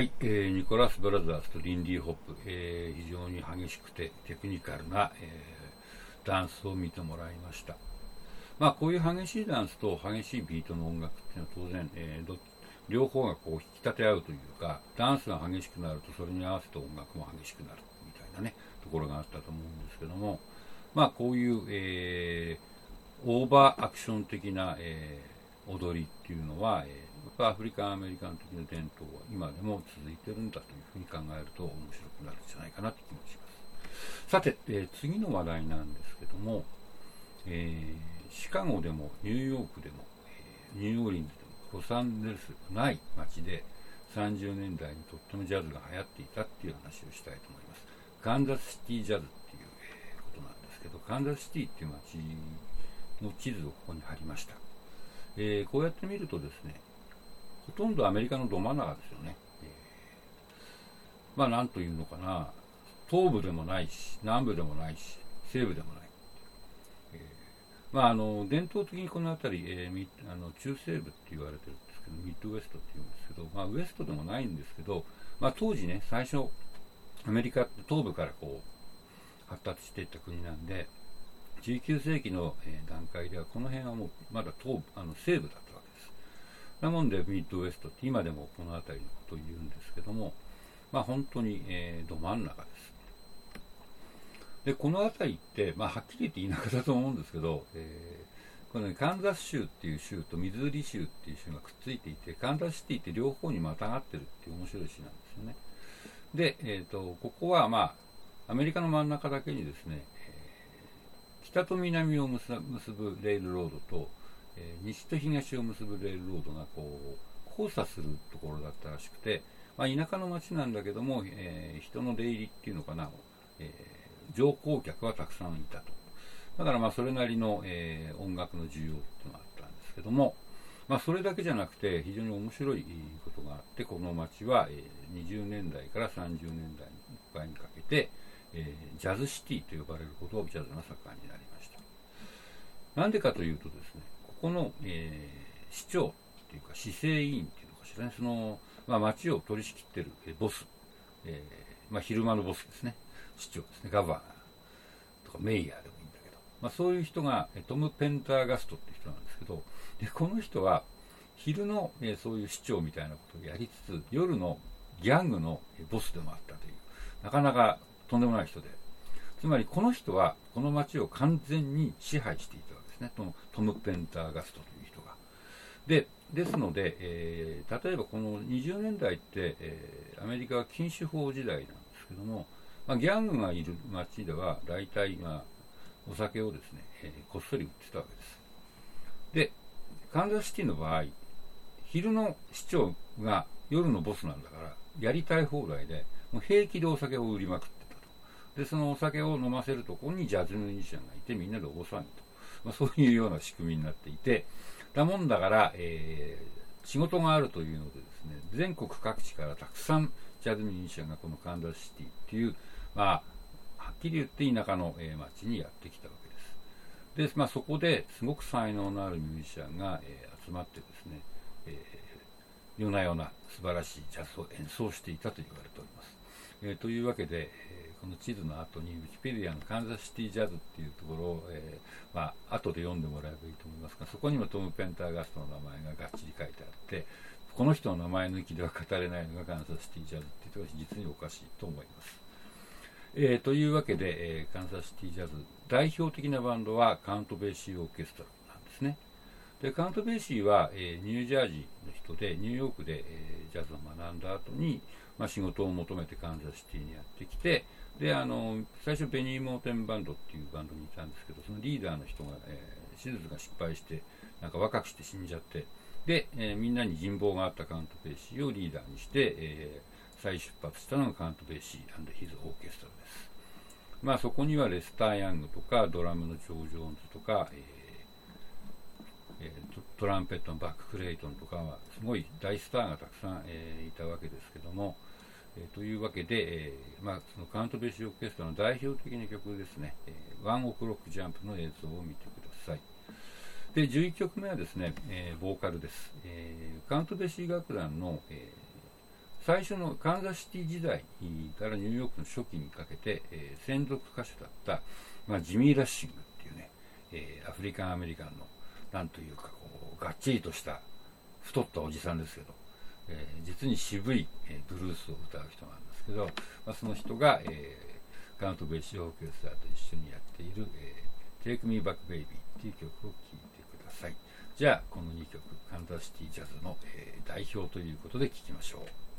はい、えー、ニコラス・ブラザーズとリンディ・ホップ、えー、非常に激しくてテクニカルな、えー、ダンスを見てもらいました。まあ、こういう激しいダンスと激しいビートの音楽っていうのは当然、えー、両方がこう引き立て合うというか、ダンスが激しくなるとそれに合わせて音楽も激しくなるみたいなね、ところがあったと思うんですけども、まあ、こういう、えー、オーバーアクション的な、えー、踊りっていうのは、えーアフリカンアメリカン的な伝統は今でも続いてるんだというふうに考えると面白くなるんじゃないかなという気もします。さて、えー、次の話題なんですけども、えー、シカゴでもニューヨークでも、えー、ニューオーリンズでもロサンゼルスがない街で30年代にとってもジャズが流行っていたっていう話をしたいと思います。カンザスシティジャズっていう、え、ことなんですけどカンザスシティっていう街の地図をここに貼りました、え、こうやって見るとですねほとんどアメリカのど真ん中ですよね。まあ、なんというのかな、東部でもないし、南部でもないし、西部でもない。え、まあ、あの伝統的にこの辺り、えー、あの中西部って言われてるんですけど、ミッドウェストっていうんですけど、まあ、ウエストでもないんですけど、まあ、当時ね、最初、アメリカって東部からこう発達していった国なんで、19世紀の、え段階ではこの辺はもうまだ東部あの西部だったなもんでミッドウェストって今でもこの辺りのことを言うんですけども、まあ、本当に、えー、ど真ん中です。で、この辺りって、まあ、はっきり言って田舎だと思うんですけど、えー、この、ね、カンザス州っていう州とミズーリ州っていう州がくっついていて、カンザスシティって両方にまたがってるっていう面白い市なんですよね。で、えーと、ここは、まあ、アメリカの真ん中だけにですね、北と南を結ぶレールロードと、えー、西と東を結ぶレールロードがこう交差するところだったらしくて、まあ、田舎の町なんだけども、えー、人の出入りっていうのかな、えー、乗降客はたくさんいたと。だからまあそれなりの、えー、音楽の需要っていうのがあったんですけども、まあ、それだけじゃなくて非常に面白いことがあってこの町は、え、20年代から30年代いっぱいにかけて、え、ジャズシティと呼ばれるほどジャズが盛んになりましたなんでかというとですねこの、えー、市長っていうか市政委員っていうのかしらね、その、まあ、町を取り仕切ってる、えー、ボス、えー、まあ、昼間のボスですね、市長ですね、ガバナーとかメイヤーでもいいんだけど、まあ、そういう人が、トム・ペンターガストっていう人なんですけど、でこの人は、昼の、えー、そういう市長みたいなことをやりつつ、夜のギャングの、えボスでもあったという、なかなかとんでもない人で、つまりこの人はこの町を完全に支配していたね、トム・ペンターガストという人が。で、ですので、えー、例えばこの20年代って、えー、アメリカは禁酒法時代なんですけども、まあ、ギャングがいる街では大体、まあ、お酒をですね、えー、こっそり売ってたわけです。で、カンザスシティの場合、昼の市長が夜のボスなんだから、やりたい放題で、もう平気でお酒を売りまくってたと。で、そのお酒を飲ませるところにジャズミュージシャンがいて、みんなでおぼさんと。まあ、そういうような仕組みになっていて、だもんだから、えー、仕事があるというのでですね、全国各地からたくさんジャズミュージシャンがこのカンザスシティっていう、まあ、はっきり言って田舎の、えー、町にやってきたわけです。で、まあ、そこですごく才能のあるミュージシャンが、えー、集まってですね、えー、夜な夜な素晴らしいジャズを演奏していたと言われております。えー、というわけで、この地図の後にウィキペディアのカンザスシティジャズっていうところを、えー、まあ後で読んでもらえばいいと思いますがそこにもトム・ペンターガストの名前ががっちり書いてあってこの人の名前抜きでは語れないのがカンザスシティジャズっていうところ実におかしいと思います。えー、というわけで、えー、カンザスシティジャズ代表的なバンドはカウント・ベーシー・オーケストラなんですね。でカウント・ベーシーは、えー、ニュージャージーの人でニューヨークで、えー、ジャズを学んだ後に、まあ、仕事を求めてカンザスシティにやってきてであの最初ベニー・モーテンバンドっていうバンドにいたんですけどそのリーダーの人が、えー、手術が失敗してなんか若くして死んじゃってで、えー、みんなに人望があったカウント・ベーシーをリーダーにして、えー、再出発したのがカウント・ベーシーヒズ・オーケストラです。まあ、そこにはレスター・ヤングとかドラムのジョー・ジョーンズとか、えー、トランペットのバック・クレイトンとかはすごい大スターがたくさん、えー、いたわけですけども、えー、というわけで、えーまあ、そのカウントベーシーオーケストラの代表的な曲ですね、えー、ワンオクロックジャンプの映像を見てください。で、11曲目はですね、え、ボーカルです。え、カウントベーシー楽団の、え、最初のカンザシティ時代からニューヨークの初期にかけて、え、専属歌手だった、まあ、ジミー・ラッシングっていうね、え、アフリカンアメリカンのなんというかこうがっちりとした太ったおじさんですけど、えー、実に渋い、えブルースを歌う人なんですけど、まあ、その人が、えー、カウント・ベッシー・オーケストラと一緒にやっている「えー、Take Me Back Baby」っていう曲を聴いてください。じゃあこの2曲カンザシティジャズの、え、代表ということで聴きましょう。